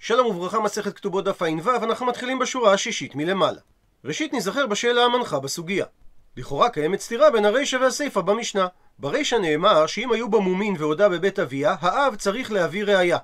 שלום וברכה, מסכת כתובות דף ע"ו, אנחנו מתחילים בשורה השישית מלמעלה. ראשית נזכר בשאלה המנחה בסוגיה. לכאורה קיימת סתירה בין הרישא והסיפא במשנה. ברישא נאמר שאם היו בה מומין והודה בבית אביה, האב צריך להביא ראיה.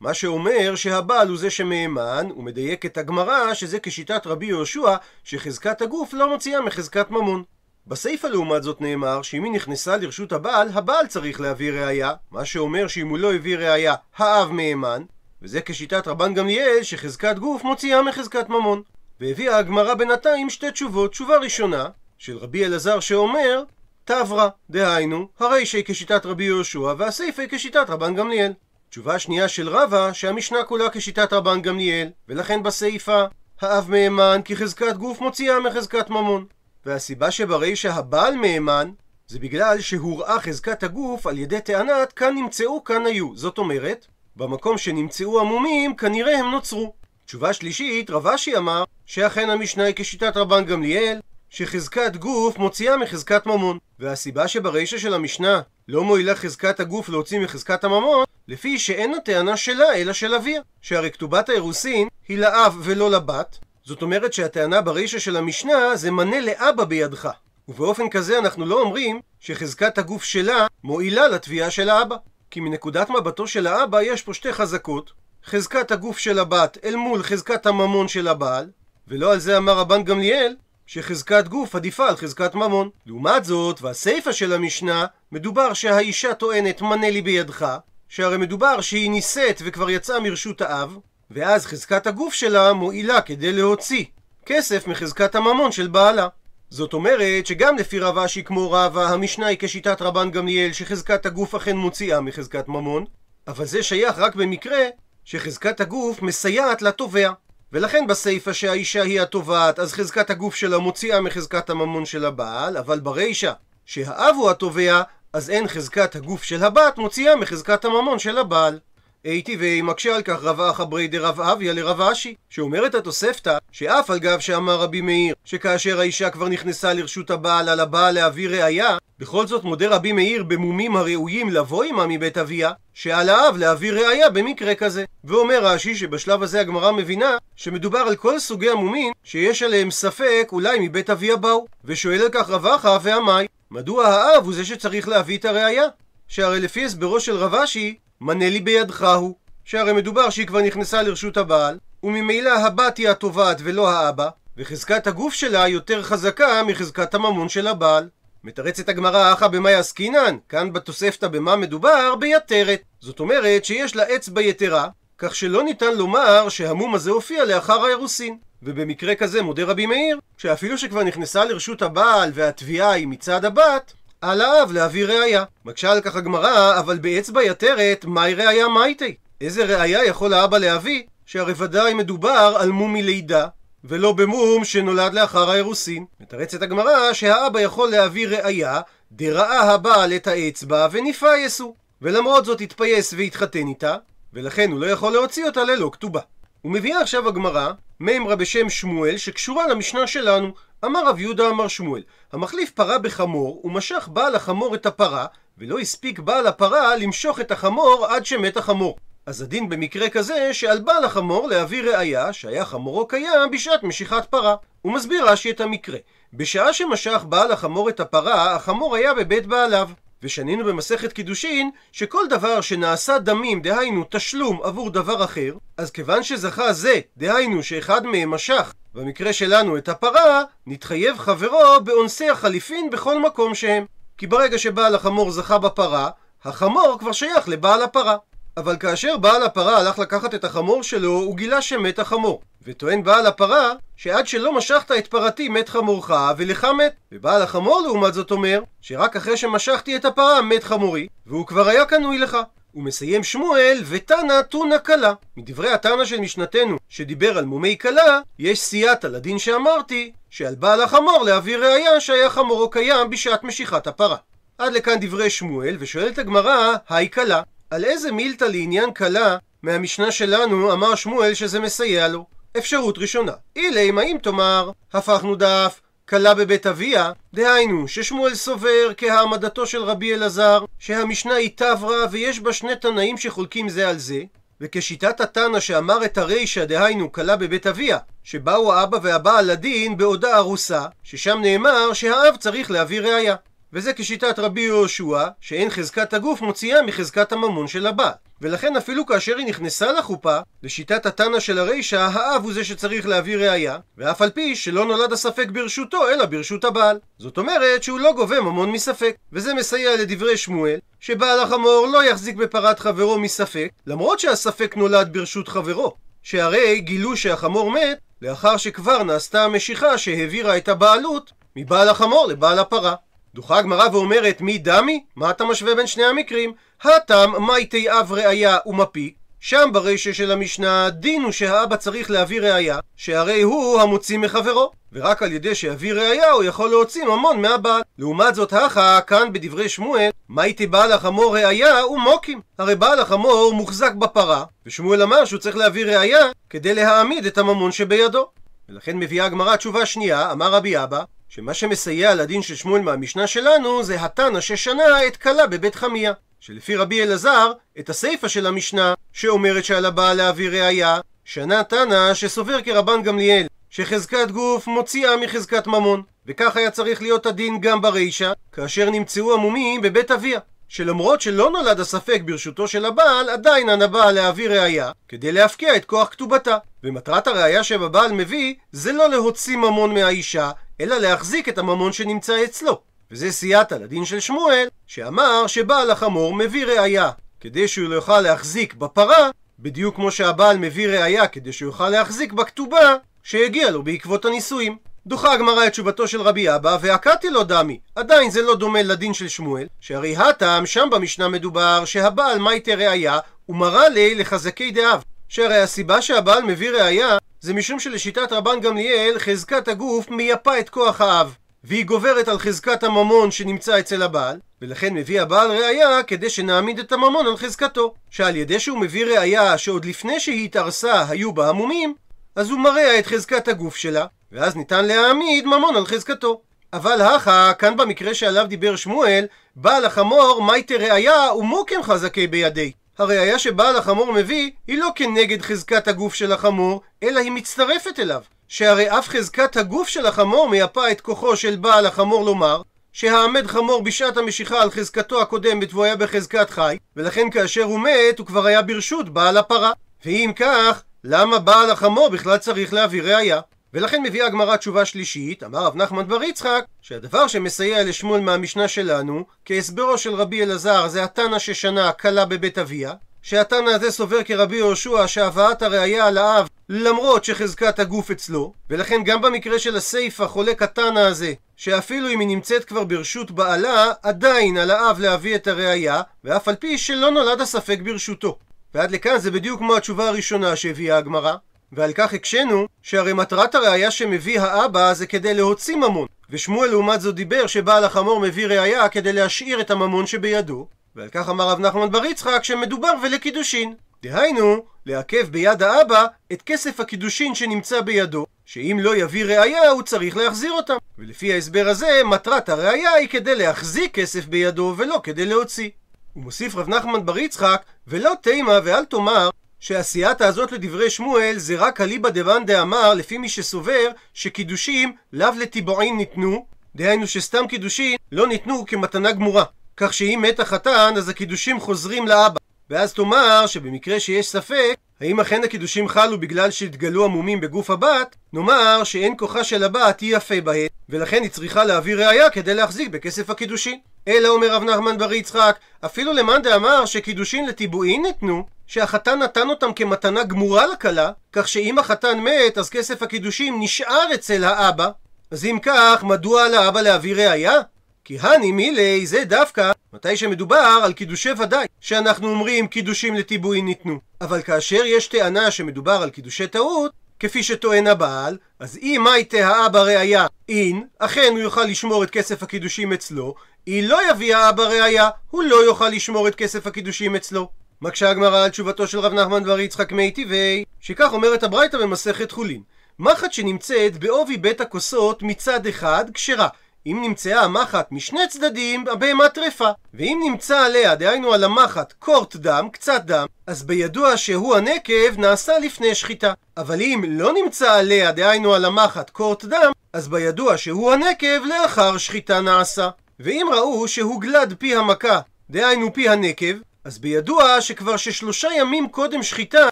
מה שאומר שהבעל הוא זה שמאמן, ומדייק את הגמרא שזה כשיטת רבי יהושע, שחזקת הגוף לא מוציאה מחזקת ממון. בסיפא לעומת זאת נאמר שאם היא נכנסה לרשות הבעל, הבעל צריך להביא ראיה, מה שאומר שאם הוא לא הביא ראיה, האב מהימן, וזה כשיטת רבן גמליאל שחזקת גוף מוציאה מחזקת ממון. והביאה הגמרא בינתיים שתי תשובות. תשובה ראשונה, של רבי אלעזר שאומר, תברא, דהיינו, הרי שהיא כשיטת רבי יהושע והסיפא היא כשיטת רבן גמליאל. תשובה שנייה של רבא, שהמשנה כולה כשיטת רבן גמליאל, ולכן בסיפא, האב מהימן כי חזקת גוף מוציאה מחזקת ממון. והסיבה שברישא הבעל מהימן זה בגלל שהוראה חזקת הגוף על ידי טענת כאן נמצאו כאן היו זאת אומרת במקום שנמצאו המומים כנראה הם נוצרו תשובה שלישית רב אשי אמר שאכן המשנה היא כשיטת רבן גמליאל שחזקת גוף מוציאה מחזקת ממון והסיבה שברישא של המשנה לא מועילה חזקת הגוף להוציא מחזקת הממון לפי שאין הטענה שלה אלא של אביה שהרי כתובת האירוסין היא לאב ולא לבת זאת אומרת שהטענה ברישא של המשנה זה מנה לאבא בידך. ובאופן כזה אנחנו לא אומרים שחזקת הגוף שלה מועילה לתביעה של האבא. כי מנקודת מבטו של האבא יש פה שתי חזקות, חזקת הגוף של הבת אל מול חזקת הממון של הבעל, ולא על זה אמר רבן גמליאל שחזקת גוף עדיפה על חזקת ממון. לעומת זאת, והסיפא של המשנה, מדובר שהאישה טוענת מנה לי בידך, שהרי מדובר שהיא נישאת וכבר יצאה מרשות האב, ואז חזקת הגוף שלה מועילה כדי להוציא כסף מחזקת הממון של בעלה. זאת אומרת שגם לפי רב אשי כמו רבא, המשנה היא כשיטת רבן גמליאל שחזקת הגוף אכן מוציאה מחזקת ממון, אבל זה שייך רק במקרה שחזקת הגוף מסייעת לתובע. ולכן בסיפא שהאישה היא התובעת, אז חזקת הגוף שלה מוציאה מחזקת הממון של הבעל, אבל ברישא שהאב הוא התובע, אז אין חזקת הגוף של הבת מוציאה מחזקת הממון של הבעל. הייתי ומקשה על כך רב אחא ברי דרב אביה לרב אשי, שאומרת התוספתא שאף על גב שאמר רבי מאיר שכאשר האישה כבר נכנסה לרשות הבעל על הבעל להביא ראיה, בכל זאת מודה רבי מאיר במומים הראויים לבוא עמה מבית אביה, שעל האב להביא ראיה במקרה כזה. ואומר רש"י שבשלב הזה הגמרא מבינה שמדובר על כל סוגי המומים שיש עליהם ספק אולי מבית אביה באו. ושואל על כך רב אחא ועמי, מדוע האב הוא זה שצריך להביא את הראיה? שהרי לפי הסברו של רב אשי מנה לי בידך הוא, שהרי מדובר שהיא כבר נכנסה לרשות הבעל, וממילא הבת היא התובעת ולא האבא, וחזקת הגוף שלה יותר חזקה מחזקת הממון של הבעל. מתרצת הגמרא אחא במאי עסקינן, כאן בתוספתא במה מדובר? ביתרת. זאת אומרת שיש לה אצבע יתרה, כך שלא ניתן לומר שהמום הזה הופיע לאחר האירוסין. ובמקרה כזה מודה רבי מאיר, שאפילו שכבר נכנסה לרשות הבעל והתביעה היא מצד הבת, על האב להביא ראיה. מקשה על כך הגמרא, אבל באצבע יתרת, מהי ראיה מייטי? איזה ראיה יכול האבא להביא? שהרי ודאי מדובר על מום מלידה, ולא במום שנולד לאחר האירוסין. מתרצת הגמרא שהאבא יכול להביא ראיה, דראה הבעל את האצבע ונפייסו. ולמרות זאת התפייס והתחתן איתה, ולכן הוא לא יכול להוציא אותה ללא כתובה. ומביאה עכשיו הגמרא מימרה בשם שמואל שקשורה למשנה שלנו. אמר רב יהודה אמר שמואל, המחליף פרה בחמור, ומשך בעל החמור את הפרה, ולא הספיק בעל הפרה למשוך את החמור עד שמת החמור. אז הדין במקרה כזה שעל בעל החמור להביא ראיה שהיה חמורו קיים בשעת משיכת פרה. הוא מסביר רש"י את המקרה. בשעה שמשך בעל החמור את הפרה, החמור היה בבית בעליו. ושנינו במסכת קידושין שכל דבר שנעשה דמים, דהיינו תשלום עבור דבר אחר, אז כיוון שזכה זה, דהיינו שאחד מהם משך, במקרה שלנו את הפרה, נתחייב חברו באונסי החליפין בכל מקום שהם. כי ברגע שבעל החמור זכה בפרה, החמור כבר שייך לבעל הפרה. אבל כאשר בעל הפרה הלך לקחת את החמור שלו, הוא גילה שמת החמור. וטוען בעל הפרה, שעד שלא משכת את פרתי מת חמורך, ולך מת. ובעל החמור לעומת זאת אומר, שרק אחרי שמשכתי את הפרה מת חמורי, והוא כבר היה קנוי לך. הוא מסיים שמואל, ותנא תונא כלה. מדברי התנא של משנתנו, שדיבר על מומי כלה, יש סייעתא לדין שאמרתי, שעל בעל החמור להביא ראיה שהיה חמורו קיים בשעת משיכת הפרה. עד לכאן דברי שמואל, ושואלת הגמרא, היי כלה. על איזה מילתא לעניין כלה מהמשנה שלנו אמר שמואל שזה מסייע לו? אפשרות ראשונה, אילי מה אם תאמר, הפכנו דף, כלה בבית אביה, דהיינו ששמואל סובר כהעמדתו של רבי אלעזר, שהמשנה היא תברא ויש בה שני תנאים שחולקים זה על זה, וכשיטת התנא שאמר את הרישא, דהיינו כלה בבית אביה, שבאו האבא והבעל לדין בעודה ארוסה, ששם נאמר שהאב צריך להביא ראיה. וזה כשיטת רבי יהושע, שאין חזקת הגוף מוציאה מחזקת הממון של הבעל. ולכן אפילו כאשר היא נכנסה לחופה, לשיטת התנא של הרישא, האב הוא זה שצריך להביא ראייה, ואף על פי שלא נולד הספק ברשותו, אלא ברשות הבעל. זאת אומרת שהוא לא גובה ממון מספק. וזה מסייע לדברי שמואל, שבעל החמור לא יחזיק בפרת חברו מספק, למרות שהספק נולד ברשות חברו. שהרי גילו שהחמור מת לאחר שכבר נעשתה המשיכה שהעבירה את הבעלות מבעל החמור לבעל הפרה. דוחה הגמרא ואומרת מי דמי? מה אתה משווה בין שני המקרים? הטם מייטי אב ראיה ומפיק שם ברישא של המשנה דין הוא שהאבא צריך להביא ראיה שהרי הוא המוציא מחברו. ורק על ידי שיביא ראיה הוא יכול להוציא ממון מהבעל. לעומת זאת הכה כאן בדברי שמואל מייטי בעל החמור ראיה ומוקים. הרי בעל החמור מוחזק בפרה ושמואל אמר שהוא צריך להביא ראיה כדי להעמיד את הממון שבידו. ולכן מביאה הגמרא תשובה שנייה אמר רבי אבא שמה שמסייע לדין של שמואל מהמשנה שלנו זה התנא ששנה את כלה בבית חמיה. שלפי רבי אלעזר, את הסיפא של המשנה, שאומרת שעל הבעל להביא ראייה, שנה תנא שסובר כרבן גמליאל, שחזקת גוף מוציאה מחזקת ממון. וכך היה צריך להיות הדין גם ברישא, כאשר נמצאו המומים בבית אביה. שלמרות שלא נולד הספק ברשותו של הבעל, עדיין הנבעל להביא ראייה, כדי להפקיע את כוח כתובתה. ומטרת הראייה שבבעל מביא, זה לא להוציא ממון מהאישה, אלא להחזיק את הממון שנמצא אצלו. וזה סייעתא לדין של שמואל, שאמר שבעל החמור מביא ראייה כדי שהוא לא יוכל להחזיק בפרה, בדיוק כמו שהבעל מביא ראייה כדי שהוא יוכל להחזיק בכתובה שהגיע לו בעקבות הנישואים. דוחה הגמרא את תשובתו של רבי אבא, והכתי לו דמי. עדיין זה לא דומה לדין של שמואל, שהרי הטעם שם במשנה מדובר שהבעל מייטה ראייה ומרא לי לחזקי דאב. שהרי הסיבה שהבעל מביא ראייה זה משום שלשיטת רבן גמליאל חזקת הגוף מייפה את כוח האב והיא גוברת על חזקת הממון שנמצא אצל הבעל ולכן מביא הבעל ראייה כדי שנעמיד את הממון על חזקתו שעל ידי שהוא מביא ראייה שעוד לפני שהיא התארסה היו בה המומים אז הוא מראה את חזקת הגוף שלה ואז ניתן להעמיד ממון על חזקתו אבל הכה, כאן במקרה שעליו דיבר שמואל, בעל החמור מייטה ראייה ומוקם חזקי בידי. הראייה שבעל החמור מביא היא לא כנגד חזקת הגוף של החמור, אלא היא מצטרפת אליו. שהרי אף חזקת הגוף של החמור מייפה את כוחו של בעל החמור לומר שהעמד חמור בשעת המשיכה על חזקתו הקודמת והוא היה בחזקת חי, ולכן כאשר הוא מת הוא כבר היה ברשות בעל הפרה. ואם כך, למה בעל החמור בכלל צריך להביא ראייה? ולכן מביאה הגמרא תשובה שלישית, אמר רב נחמן בר יצחק, שהדבר שמסייע לשמואל מהמשנה שלנו, כהסברו של רבי אלעזר זה התנא ששנה כלה בבית אביה, שהתנא הזה סובר כרבי יהושע שהבאת הראייה על האב למרות שחזקת הגוף אצלו, ולכן גם במקרה של הסיפא חולק התנא הזה, שאפילו אם היא נמצאת כבר ברשות בעלה, עדיין על האב להביא את הראייה, ואף על פי שלא נולד הספק ברשותו. ועד לכאן זה בדיוק כמו התשובה הראשונה שהביאה הגמרא, ועל כך הקשינו שהרי מטרת הראייה שמביא האבא זה כדי להוציא ממון. ושמואל לעומת זאת דיבר שבעל החמור מביא ראייה כדי להשאיר את הממון שבידו. ועל כך אמר רב נחמן בר יצחק שמדובר ולקידושין. דהיינו לעכב ביד האבא את כסף הקידושין שנמצא בידו שאם לא יביא ראייה הוא צריך להחזיר אותם ולפי ההסבר הזה מטרת הראייה היא כדי להחזיק כסף בידו ולא כדי להוציא. הוא מוסיף רב נחמן בר יצחק ולא תימה ואל תאמר שהסייעתא הזאת לדברי שמואל זה רק אליבא דבן דאמר לפי מי שסובר שקידושים לאו לטיבועין ניתנו דהיינו שסתם קידושים לא ניתנו כמתנה גמורה. כך שאם מת החתן אז הקידושים חוזרים לאבא. ואז תאמר שבמקרה שיש ספק האם אכן הקידושים חלו בגלל שהתגלו המומים בגוף הבת נאמר שאין כוחה של הבת היא יפה בהן ולכן היא צריכה להביא ראייה כדי להחזיק בכסף הקידושין אלא אומר רב נחמן בר יצחק אפילו למאן דאמר שקידושין לטיבועין ניתנו שהחתן נתן אותם כמתנה גמורה לכלה, כך שאם החתן מת, אז כסף הקידושים נשאר אצל האבא. אז אם כך, מדוע על האבא להביא ראייה? כי הני מילי זה דווקא מתי שמדובר על קידושי ודאי, שאנחנו אומרים קידושים לטיבועין ניתנו. אבל כאשר יש טענה שמדובר על קידושי טעות, כפי שטוען הבעל, אז אם הייתה האבא ראייה אין, אכן הוא יוכל לשמור את כסף הקידושים אצלו, אם לא יביא האבא ראייה, הוא לא יוכל לשמור את כסף הקידושים אצלו. מקשה הגמרא על תשובתו של רב נחמן בר יצחק מיטיבי, שכך אומרת הברייתא במסכת חולין. מחט שנמצאת בעובי בית הכוסות מצד אחד כשרה, אם נמצאה המחט משני צדדים, הבהמה טרפה. ואם נמצא עליה, דהיינו על המחט, קורט דם, קצת דם, אז בידוע שהוא הנקב נעשה לפני שחיטה. אבל אם לא נמצא עליה, דהיינו על המחט, קורט דם, אז בידוע שהוא הנקב לאחר שחיטה נעשה. ואם ראו שהוא גלד פי המכה, דהיינו פי הנקב, אז בידוע שכבר ששלושה ימים קודם שחיטה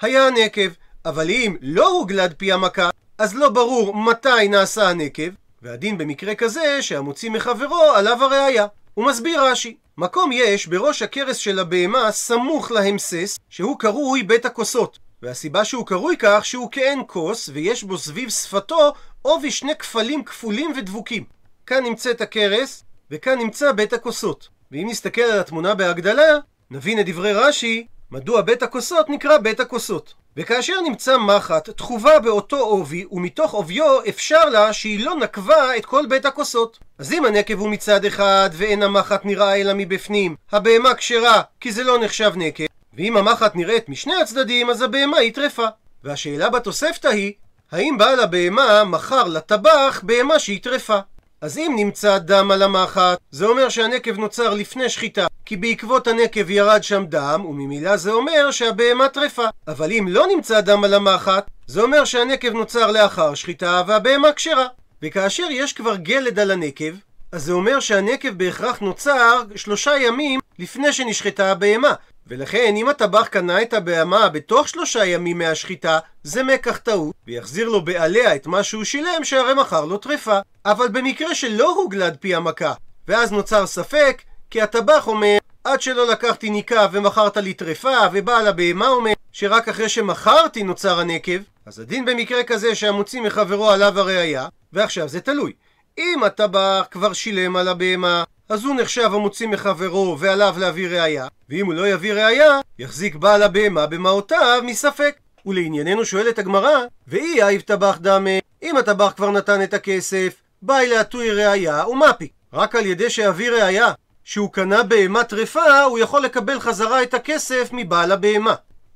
היה הנקב. אבל אם לא הוגלד פי המכה, אז לא ברור מתי נעשה הנקב, והדין במקרה כזה שהמוציא מחברו עליו הראייה. הוא מסביר רש"י, מקום יש בראש הכרס של הבהמה סמוך להמסס, שהוא קרוי בית הכוסות. והסיבה שהוא קרוי כך שהוא כאין כוס, ויש בו סביב שפתו עובי שני כפלים כפולים ודבוקים. כאן נמצאת הכרס, וכאן נמצא בית הכוסות. ואם נסתכל על התמונה בהגדלה, נבין את דברי רש"י, מדוע בית הכוסות נקרא בית הכוסות. וכאשר נמצא מחט תחובה באותו עובי, ומתוך עוביו אפשר לה שהיא לא נקבה את כל בית הכוסות. אז אם הנקב הוא מצד אחד, ואין המחט נראה אלא מבפנים, הבהמה כשרה, כי זה לא נחשב נקב, ואם המחט נראית משני הצדדים, אז הבהמה היא טרפה. והשאלה בתוספתא היא, האם בעל הבהמה מכר לטבח בהמה שהיא טרפה? אז אם נמצא דם על המחט, זה אומר שהנקב נוצר לפני שחיטה, כי בעקבות הנקב ירד שם דם, וממילא זה אומר שהבהמה טרפה. אבל אם לא נמצא דם על המחט, זה אומר שהנקב נוצר לאחר שחיטה והבהמה כשרה. וכאשר יש כבר גלד על הנקב, אז זה אומר שהנקב בהכרח נוצר שלושה ימים לפני שנשחטה הבהמה. ולכן אם הטבח קנה את הבהמה בתוך שלושה ימים מהשחיטה, זה מקח טעות, ויחזיר לו בעליה את מה שהוא שילם שהרי מכר לו טרפה. אבל במקרה שלא הוגלד פי המכה, ואז נוצר ספק, כי הטבח אומר, עד שלא לקחתי ניקה ומכרת לי טרפה, ובעל הבהמה אומר שרק אחרי שמכרתי נוצר הנקב, אז הדין במקרה כזה שהמוציא מחברו עליו הראייה, ועכשיו זה תלוי. אם הטבח כבר שילם על הבהמה, אז הוא נחשב המוציא מחברו ועליו להביא ראייה, ואם הוא לא יביא ראייה, יחזיק בעל הבהמה במעותיו מספק. ולענייננו שואלת הגמרא, ואי אייב טבח דמה, אם הטבח כבר נתן את הכסף, באי להטוי ראייה ומפי. רק על ידי שיביא ראייה שהוא קנה בהמה טרפה, הוא יכול לקבל חזרה את הכסף מבעל הבהמה.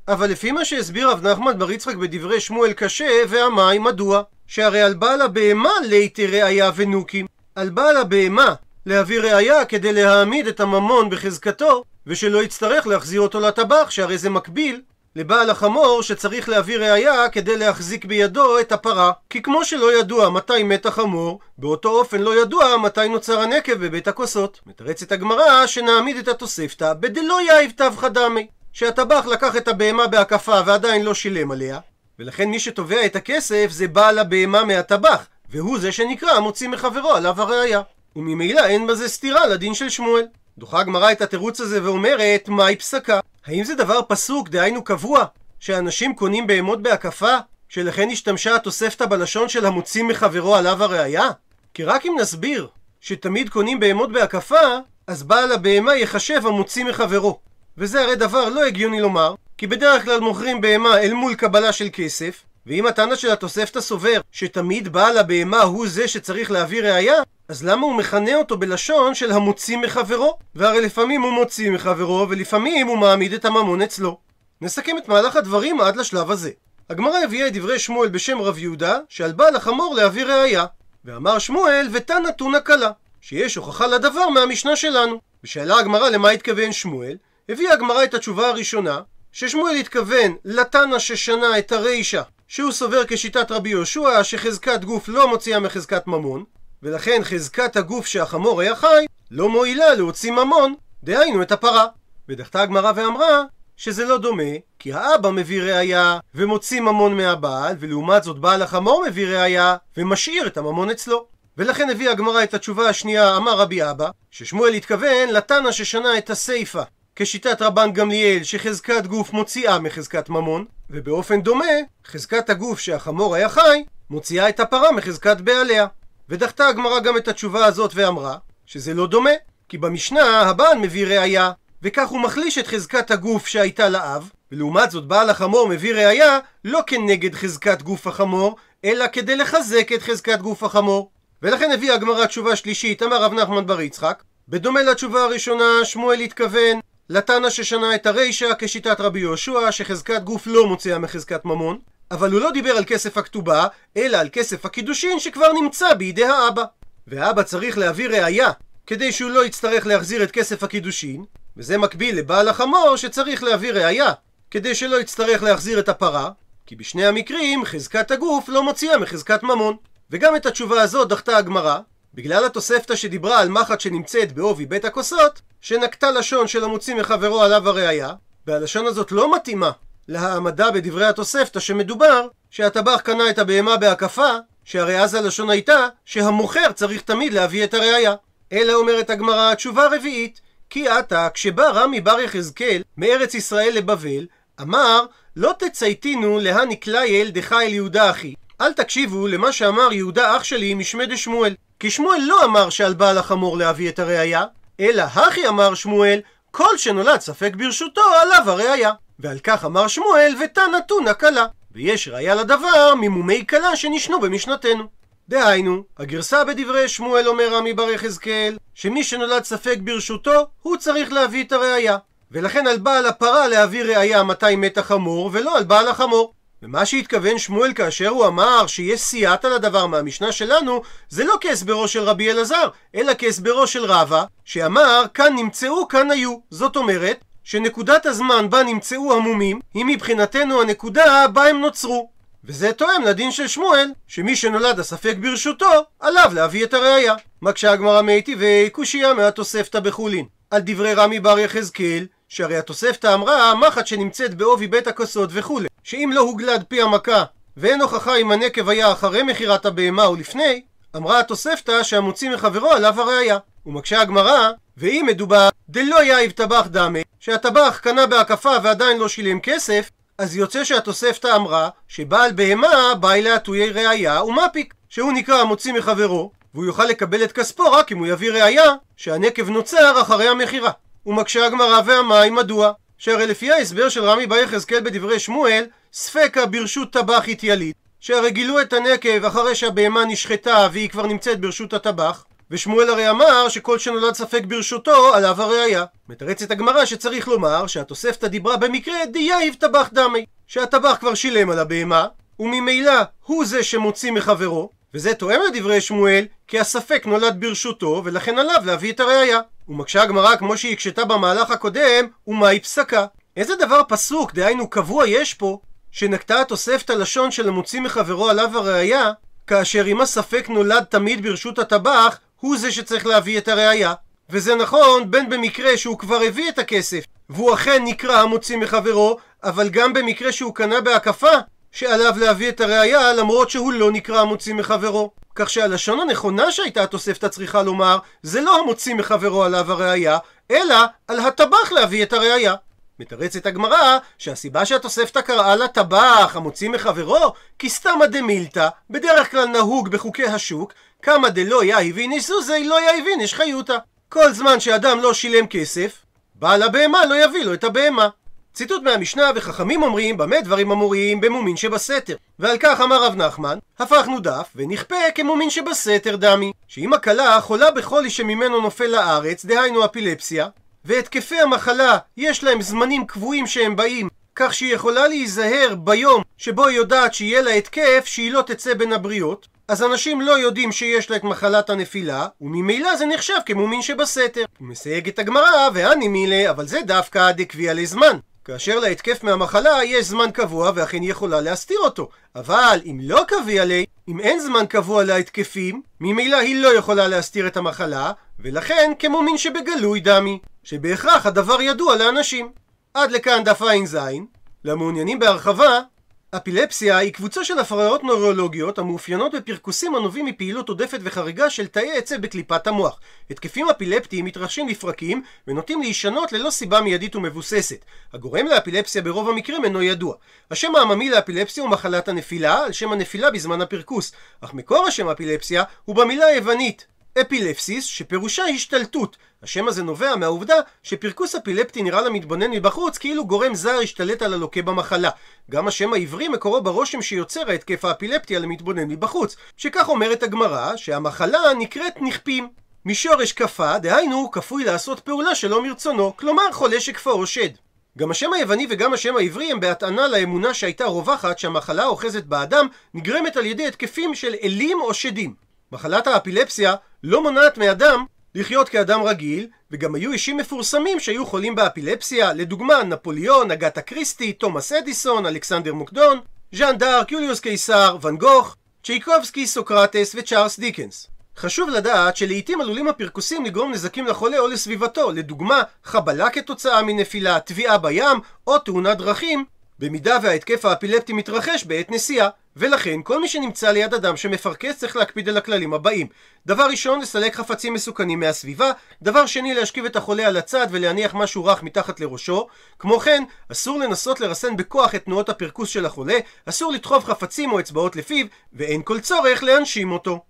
אבל לפי מה שהסביר רב נחמן בר יצחק בדברי שמואל קשה, והמים מדוע? שהרי על בעל הבהמה ליתי ראייה ונוקים. על בעל הבהמה להביא ראייה כדי להעמיד את הממון בחזקתו, ושלא יצטרך להחזיר אותו לטבח, שהרי זה מקביל לבעל החמור שצריך להביא ראייה כדי להחזיק בידו את הפרה. כי כמו שלא ידוע מתי מת החמור, באותו אופן לא ידוע מתי נוצר הנקב בבית הכוסות. מתרצת הגמרא שנעמיד את התוספתא בדלא יאיב תבחא דמי. שהטבח לקח את הבהמה בהקפה ועדיין לא שילם עליה, ולכן מי שתובע את הכסף זה בעל הבהמה מהטבח, והוא זה שנקרא מוציא מחברו עליו הראייה. וממילא אין בזה סתירה לדין של שמואל. דוחה הגמרא את התירוץ הזה ואומרת, מהי פסקה? האם זה דבר פסוק, דהיינו קבוע, שאנשים קונים בהמות בהקפה, שלכן השתמשה התוספתא בלשון של המוציא מחברו עליו הראייה? כי רק אם נסביר שתמיד קונים בהמות בהקפה, אז בעל הבהמה יחשב המוציא מחברו. וזה הרי דבר לא הגיוני לומר, כי בדרך כלל מוכרים בהמה אל מול קבלה של כסף, ואם הטענה של התוספתא סובר שתמיד בעל הבהמה הוא זה שצריך להביא ראייה, אז למה הוא מכנה אותו בלשון של המוציא מחברו? והרי לפעמים הוא מוציא מחברו, ולפעמים הוא מעמיד את הממון אצלו. נסכם את מהלך הדברים עד לשלב הזה. הגמרא הביאה את דברי שמואל בשם רב יהודה, שעל בעל החמור להביא ראייה. ואמר שמואל, ותנא תונא קלה, שיש הוכחה לדבר מהמשנה שלנו. ושאלה הגמרא למה התכוון שמואל, הביאה הגמרא את התשובה הראשונה, ששמואל התכוון לתנא ששנה את הרישא, שהוא סובר כשיטת רבי יהושע, שחזקת גוף לא מוציאה מחזקת ממון, ולכן חזקת הגוף שהחמור היה חי, לא מועילה להוציא ממון, דהיינו את הפרה. ודחתה הגמרא ואמרה, שזה לא דומה, כי האבא מביא ראייה ומוציא ממון מהבעל, ולעומת זאת בעל החמור מביא ראייה ומשאיר את הממון אצלו. ולכן הביאה הגמרא את התשובה השנייה, אמר רבי אבא, ששמואל התכוון לתנא ששנה את הסיפא, כשיטת רבן גמליאל שחזקת גוף מוציאה מחזקת ממון, ובאופן דומה, חזקת הגוף שהחמור היה חי, מוציאה את הפרה מחזקת בעליה. ודחתה הגמרא גם את התשובה הזאת ואמרה שזה לא דומה, כי במשנה הבעל מביא ראייה, וכך הוא מחליש את חזקת הגוף שהייתה לאב, ולעומת זאת בעל החמור מביא ראייה לא כנגד חזקת גוף החמור, אלא כדי לחזק את חזקת גוף החמור. ולכן הביאה הגמרא תשובה שלישית, אמר רב נחמן בר יצחק, בדומה לתשובה הראשונה, שמואל התכוון לתנא ששנה את הרישא כשיטת רבי יהושע, שחזקת גוף לא מוציאה מחזקת ממון, אבל הוא לא דיבר על כסף הכתובה, אלא על כסף הקידושין שכבר נמצא בידי האבא. והאבא צריך להביא ראייה כדי שהוא לא יצטרך להחזיר את כסף הקידושין, וזה מקביל לבעל החמור שצריך להביא ראייה כדי שלא יצטרך להחזיר את הפרה, כי בשני המקרים חזקת הגוף לא מוציאה מחזקת ממון. וגם את התשובה הזאת דחתה הגמרא, בגלל התוספתא שדיברה על מחט שנמצאת בעובי בית הכוסות, שנקטה לשון של המוציא מחברו עליו הראייה, והלשון הזאת לא מתאימה להעמדה בדברי התוספתא שמדובר שהטבח קנה את הבהמה בהקפה, שהרי אז הלשון הייתה שהמוכר צריך תמיד להביא את הראייה. אלא אומרת הגמרא, תשובה רביעית, כי עתה, כשבא רמי בר יחזקאל מארץ ישראל לבבל, אמר, לא תצייתינו להא נקלייל דחה אל יהודה אחי. אל תקשיבו למה שאמר יהודה אח שלי משמי דשמואל. כי שמואל לא אמר שעל בעל החמור להביא את הראייה, אלא הכי אמר שמואל, כל שנולד ספק ברשותו עליו הראייה. ועל כך אמר שמואל, ותא נתונה קלה. ויש ראייה לדבר ממומי קלה שנשנו במשנתנו. דהיינו, הגרסה בדברי שמואל אומר רמי בר יחזקאל, שמי שנולד ספק ברשותו, הוא צריך להביא את הראייה. ולכן על בעל הפרה להביא ראייה מתי מת החמור, ולא על בעל החמור. ומה שהתכוון שמואל כאשר הוא אמר שיש סייעתא לדבר מהמשנה שלנו, זה לא כהסברו של רבי אלעזר, אלא כהסברו של רבא, שאמר כאן נמצאו, כאן היו. זאת אומרת, שנקודת הזמן בה נמצאו המומים, היא מבחינתנו הנקודה בה הם נוצרו. וזה תואם לדין של שמואל, שמי שנולד הספק ברשותו, עליו להביא את הראייה. מקשה הגמרא מיטיבי קושייה מהתוספתא בחולין. על דברי רמי בר יחזקאל, שהרי התוספתא אמרה מחט שנמצאת בעובי בית הכוסות וכולי, שאם לא הוגלד פי המכה ואין הוכחה אם הנקב היה אחרי מכירת הבהמה או לפני, אמרה התוספתא שהמוציא מחברו עליו הראייה. ומקשה הגמרא, ואם מדובר דלא יאיב טבח דמי, שהטבח קנה בהקפה ועדיין לא שילם כסף, אז יוצא שהתוספתא אמרה שבעל בהמה בא אליה עטויי ראייה ומפיק, שהוא נקרא המוציא מחברו, והוא יוכל לקבל את כספו רק אם הוא יביא ראייה שהנקב נוצר אחרי המכירה. ומקשה הגמרא והאם מדוע? שהרי לפי ההסבר של רמי בר יחזקאל בדברי שמואל, ספקא ברשות טבח אתיליד, שהרי גילו את הנקב אחרי שהבהמה נשחטה והיא כבר נמצאת ברשות הטבח, ושמואל הרי אמר שכל שנולד ספק ברשותו עליו הראייה. מתרצת הגמרא שצריך לומר שהתוספתא דיברה במקרה דיהב טבח דמי, שהטבח כבר שילם על הבהמה, וממילא הוא זה שמוציא מחברו, וזה תואם לדברי שמואל, כי הספק נולד ברשותו, ולכן עליו להביא את הראייה. ומקשה הגמרא כמו שהיא הקשתה במהלך הקודם, ומהי פסקה? איזה דבר פסוק, דהיינו קבוע יש פה, שנקטה התוספת הלשון של המוציא מחברו עליו הראייה, כאשר אם הספק נולד תמיד ברשות הטבח, הוא זה שצריך להביא את הראייה. וזה נכון בין במקרה שהוא כבר הביא את הכסף, והוא אכן נקרא המוציא מחברו, אבל גם במקרה שהוא קנה בהקפה, שעליו להביא את הראייה למרות שהוא לא נקרא המוציא מחברו. כך שהלשון הנכונה שהייתה התוספתא צריכה לומר, זה לא המוציא מחברו עליו הראייה, אלא על הטבח להביא את הראייה. מתרצת הגמרא שהסיבה שהתוספתא קראה לטבח המוציא מחברו כי סתמא דמילתא בדרך כלל נהוג בחוקי השוק כמה דלא יאיביניש זוזי לא יאיביניש חיותא. כל זמן שאדם לא שילם כסף בעל הבהמה לא יביא לו את הבהמה. ציטוט מהמשנה וחכמים אומרים במה דברים אמורים במומין שבסתר. ועל כך אמר רב נחמן הפכנו דף ונכפה כמומין שבסתר דמי. שאם הכלה חולה בחולי שממנו נופל לארץ דהיינו אפילפסיה והתקפי המחלה יש להם זמנים קבועים שהם באים כך שהיא יכולה להיזהר ביום שבו היא יודעת שיהיה לה התקף שהיא לא תצא בין הבריות אז אנשים לא יודעים שיש לה את מחלת הנפילה, וממילא זה נחשב כמומין שבסתר. הוא מסייג את הגמרא, ואני מילה, אבל זה דווקא דקביע לזמן. כאשר להתקף מהמחלה יש זמן קבוע ואכן היא יכולה להסתיר אותו. אבל אם לא קביע לי, אם אין זמן קבוע להתקפים, ממילא היא לא יכולה להסתיר את המחלה, ולכן כמו מין שבגלוי דמי, שבהכרח הדבר ידוע לאנשים. עד לכאן דף ע"ז. למעוניינים בהרחבה, אפילפסיה היא קבוצה של הפרעות נוירולוגיות המאופיינות בפרכוסים הנובעים מפעילות עודפת וחריגה של תאי עצב בקליפת המוח. התקפים אפילפטיים מתרחשים לפרקים ונוטים להישנות ללא סיבה מיידית ומבוססת. הגורם לאפילפסיה ברוב המקרים אינו ידוע. השם העממי לאפילפסיה הוא מחלת הנפילה, על שם הנפילה בזמן הפרכוס, אך מקור השם אפילפסיה הוא במילה היוונית אפילפסיס, שפירושה השתלטות. השם הזה נובע מהעובדה שפרכוס אפילפטי נראה למתבונן מבחוץ כאילו גורם זר השתלט על הלוקה במחלה. גם השם העברי מקורו ברושם שיוצר ההתקף האפילפטי על המתבונן מבחוץ, שכך אומרת הגמרא שהמחלה נקראת נכפים. משורש כפה, דהיינו, כפוי לעשות פעולה שלא מרצונו, כלומר חולה שכפאו שד. גם השם היווני וגם השם העברי הם בהטענה לאמונה שהייתה רווחת שהמחלה האוחזת באדם נגרמת על ידי התקפים של אלים או שדים. מחלת האפילפסיה לא מונעת מאדם לחיות כאדם רגיל, וגם היו אישים מפורסמים שהיו חולים באפילפסיה, לדוגמה נפוליאון, אגתה קריסטי, תומאס אדיסון, אלכסנדר מוקדון, ז'אן דארק, יוליוס קיסר, ואן גוך, צ'ייקובסקי, סוקרטס וצ'ארלס דיקנס. חשוב לדעת שלעיתים עלולים הפרכוסים לגרום נזקים לחולה או לסביבתו, לדוגמה חבלה כתוצאה מנפילה, טביעה בים או תאונת דרכים, במידה וההתקף האפילפטי מתרחש בעת נסיעה. ולכן כל מי שנמצא ליד אדם שמפרכס צריך להקפיד על הכללים הבאים. דבר ראשון, לסלק חפצים מסוכנים מהסביבה. דבר שני, להשכיב את החולה על הצד ולהניח משהו רך מתחת לראשו. כמו כן, אסור לנסות לרסן בכוח את תנועות הפרכוס של החולה. אסור לדחוף חפצים או אצבעות לפיו ואין כל צורך להנשים אותו